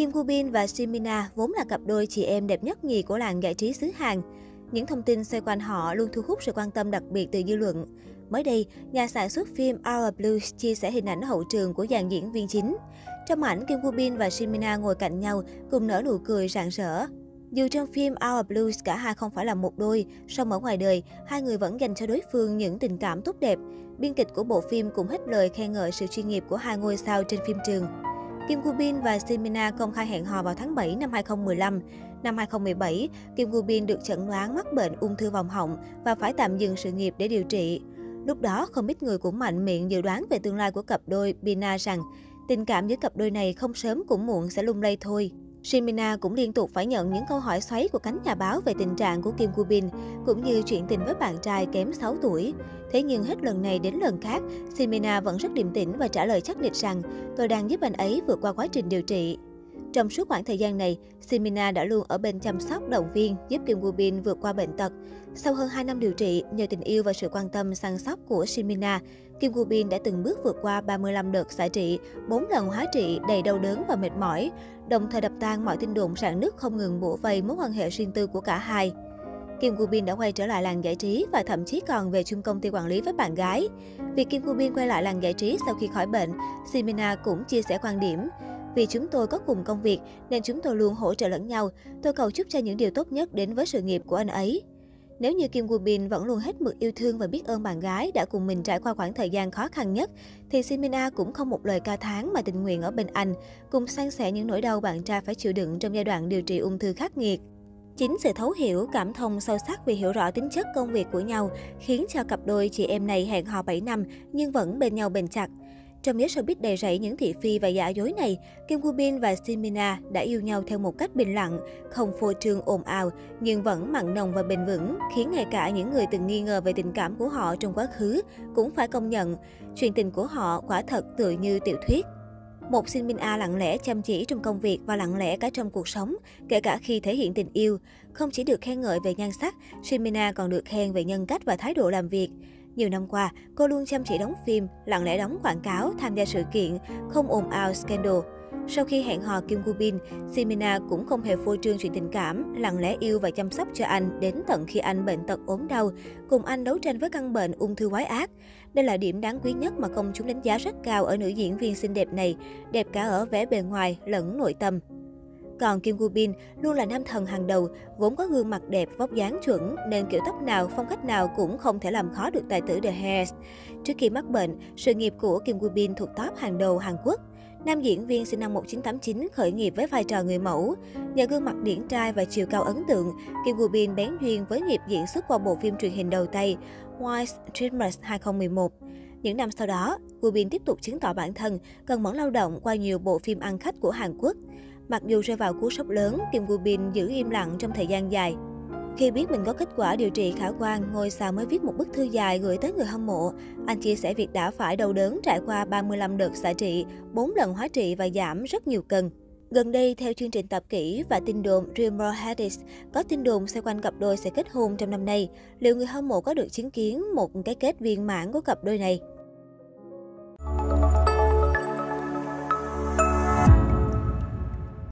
Kim Woo Bin và Simina vốn là cặp đôi chị em đẹp nhất nhì của làng giải trí xứ Hàn. Những thông tin xoay quanh họ luôn thu hút sự quan tâm đặc biệt từ dư luận. Mới đây, nhà sản xuất phim Our Blues chia sẻ hình ảnh hậu trường của dàn diễn viên chính. Trong ảnh, Kim Woo Bin và Simina ngồi cạnh nhau, cùng nở nụ cười rạng rỡ. Dù trong phim Our Blues cả hai không phải là một đôi, song ở ngoài đời, hai người vẫn dành cho đối phương những tình cảm tốt đẹp. Biên kịch của bộ phim cũng hết lời khen ngợi sự chuyên nghiệp của hai ngôi sao trên phim trường. Kim Woo Bin và Simina công khai hẹn hò vào tháng 7 năm 2015. Năm 2017, Kim Woo Bin được chẩn đoán mắc bệnh ung thư vòng họng và phải tạm dừng sự nghiệp để điều trị. Lúc đó, không ít người cũng mạnh miệng dự đoán về tương lai của cặp đôi Bina rằng tình cảm giữa cặp đôi này không sớm cũng muộn sẽ lung lay thôi. Shimina cũng liên tục phải nhận những câu hỏi xoáy của cánh nhà báo về tình trạng của Kim Woo Bin, cũng như chuyện tình với bạn trai kém 6 tuổi. Thế nhưng hết lần này đến lần khác, Shimina vẫn rất điềm tĩnh và trả lời chắc nịch rằng tôi đang giúp anh ấy vượt qua quá trình điều trị. Trong suốt khoảng thời gian này, Simina đã luôn ở bên chăm sóc, động viên, giúp Kim Woo Bin vượt qua bệnh tật. Sau hơn 2 năm điều trị, nhờ tình yêu và sự quan tâm săn sóc của Simina, Kim Woo Bin đã từng bước vượt qua 35 đợt xạ trị, 4 lần hóa trị đầy đau đớn và mệt mỏi, đồng thời đập tan mọi tin đồn sạn nứt không ngừng bủa vây mối quan hệ riêng tư của cả hai. Kim Woo Bin đã quay trở lại làng giải trí và thậm chí còn về chung công ty quản lý với bạn gái. Việc Kim Woo Bin quay lại làng giải trí sau khi khỏi bệnh, Simina cũng chia sẻ quan điểm. Vì chúng tôi có cùng công việc nên chúng tôi luôn hỗ trợ lẫn nhau. Tôi cầu chúc cho những điều tốt nhất đến với sự nghiệp của anh ấy. Nếu như Kim Woo Bin vẫn luôn hết mực yêu thương và biết ơn bạn gái đã cùng mình trải qua khoảng thời gian khó khăn nhất, thì Simina cũng không một lời ca tháng mà tình nguyện ở bên anh, cùng san sẻ những nỗi đau bạn trai phải chịu đựng trong giai đoạn điều trị ung thư khắc nghiệt. Chính sự thấu hiểu, cảm thông sâu sắc vì hiểu rõ tính chất công việc của nhau khiến cho cặp đôi chị em này hẹn hò 7 năm nhưng vẫn bên nhau bền chặt. Trong giới showbiz đầy rẫy những thị phi và giả dối này, Kim Woo Bin và Shin Simina đã yêu nhau theo một cách bình lặng, không phô trương ồn ào, nhưng vẫn mặn nồng và bền vững, khiến ngay cả những người từng nghi ngờ về tình cảm của họ trong quá khứ cũng phải công nhận, chuyện tình của họ quả thật tựa như tiểu thuyết. Một Shin Min A lặng lẽ chăm chỉ trong công việc và lặng lẽ cả trong cuộc sống, kể cả khi thể hiện tình yêu. Không chỉ được khen ngợi về nhan sắc, Shin Min A còn được khen về nhân cách và thái độ làm việc. Nhiều năm qua, cô luôn chăm chỉ đóng phim, lặng lẽ đóng quảng cáo, tham gia sự kiện, không ồn ào scandal. Sau khi hẹn hò Kim Woo Bin, Simina cũng không hề phô trương chuyện tình cảm, lặng lẽ yêu và chăm sóc cho anh đến tận khi anh bệnh tật ốm đau, cùng anh đấu tranh với căn bệnh ung thư quái ác. Đây là điểm đáng quý nhất mà công chúng đánh giá rất cao ở nữ diễn viên xinh đẹp này, đẹp cả ở vẻ bề ngoài lẫn nội tâm. Còn Kim Woo Bin luôn là nam thần hàng đầu, vốn có gương mặt đẹp, vóc dáng chuẩn nên kiểu tóc nào, phong cách nào cũng không thể làm khó được tài tử The Hairs. Trước khi mắc bệnh, sự nghiệp của Kim Woo Bin thuộc top hàng đầu Hàn Quốc. Nam diễn viên sinh năm 1989 khởi nghiệp với vai trò người mẫu. Nhờ gương mặt điển trai và chiều cao ấn tượng, Kim Woo Bin bén duyên với nghiệp diễn xuất qua bộ phim truyền hình đầu tay Wise Dreamers 2011. Những năm sau đó, Woo Bin tiếp tục chứng tỏ bản thân, cần mẫn lao động qua nhiều bộ phim ăn khách của Hàn Quốc. Mặc dù rơi vào cú sốc lớn, Kim Woo Bin giữ im lặng trong thời gian dài. Khi biết mình có kết quả điều trị khả quan, ngôi sao mới viết một bức thư dài gửi tới người hâm mộ. Anh chia sẻ việc đã phải đau đớn trải qua 35 đợt xạ trị, 4 lần hóa trị và giảm rất nhiều cân. Gần đây, theo chương trình tạp kỹ và tin đồn Dreamer Hadis, có tin đồn xoay quanh cặp đôi sẽ kết hôn trong năm nay. Liệu người hâm mộ có được chứng kiến một cái kết viên mãn của cặp đôi này?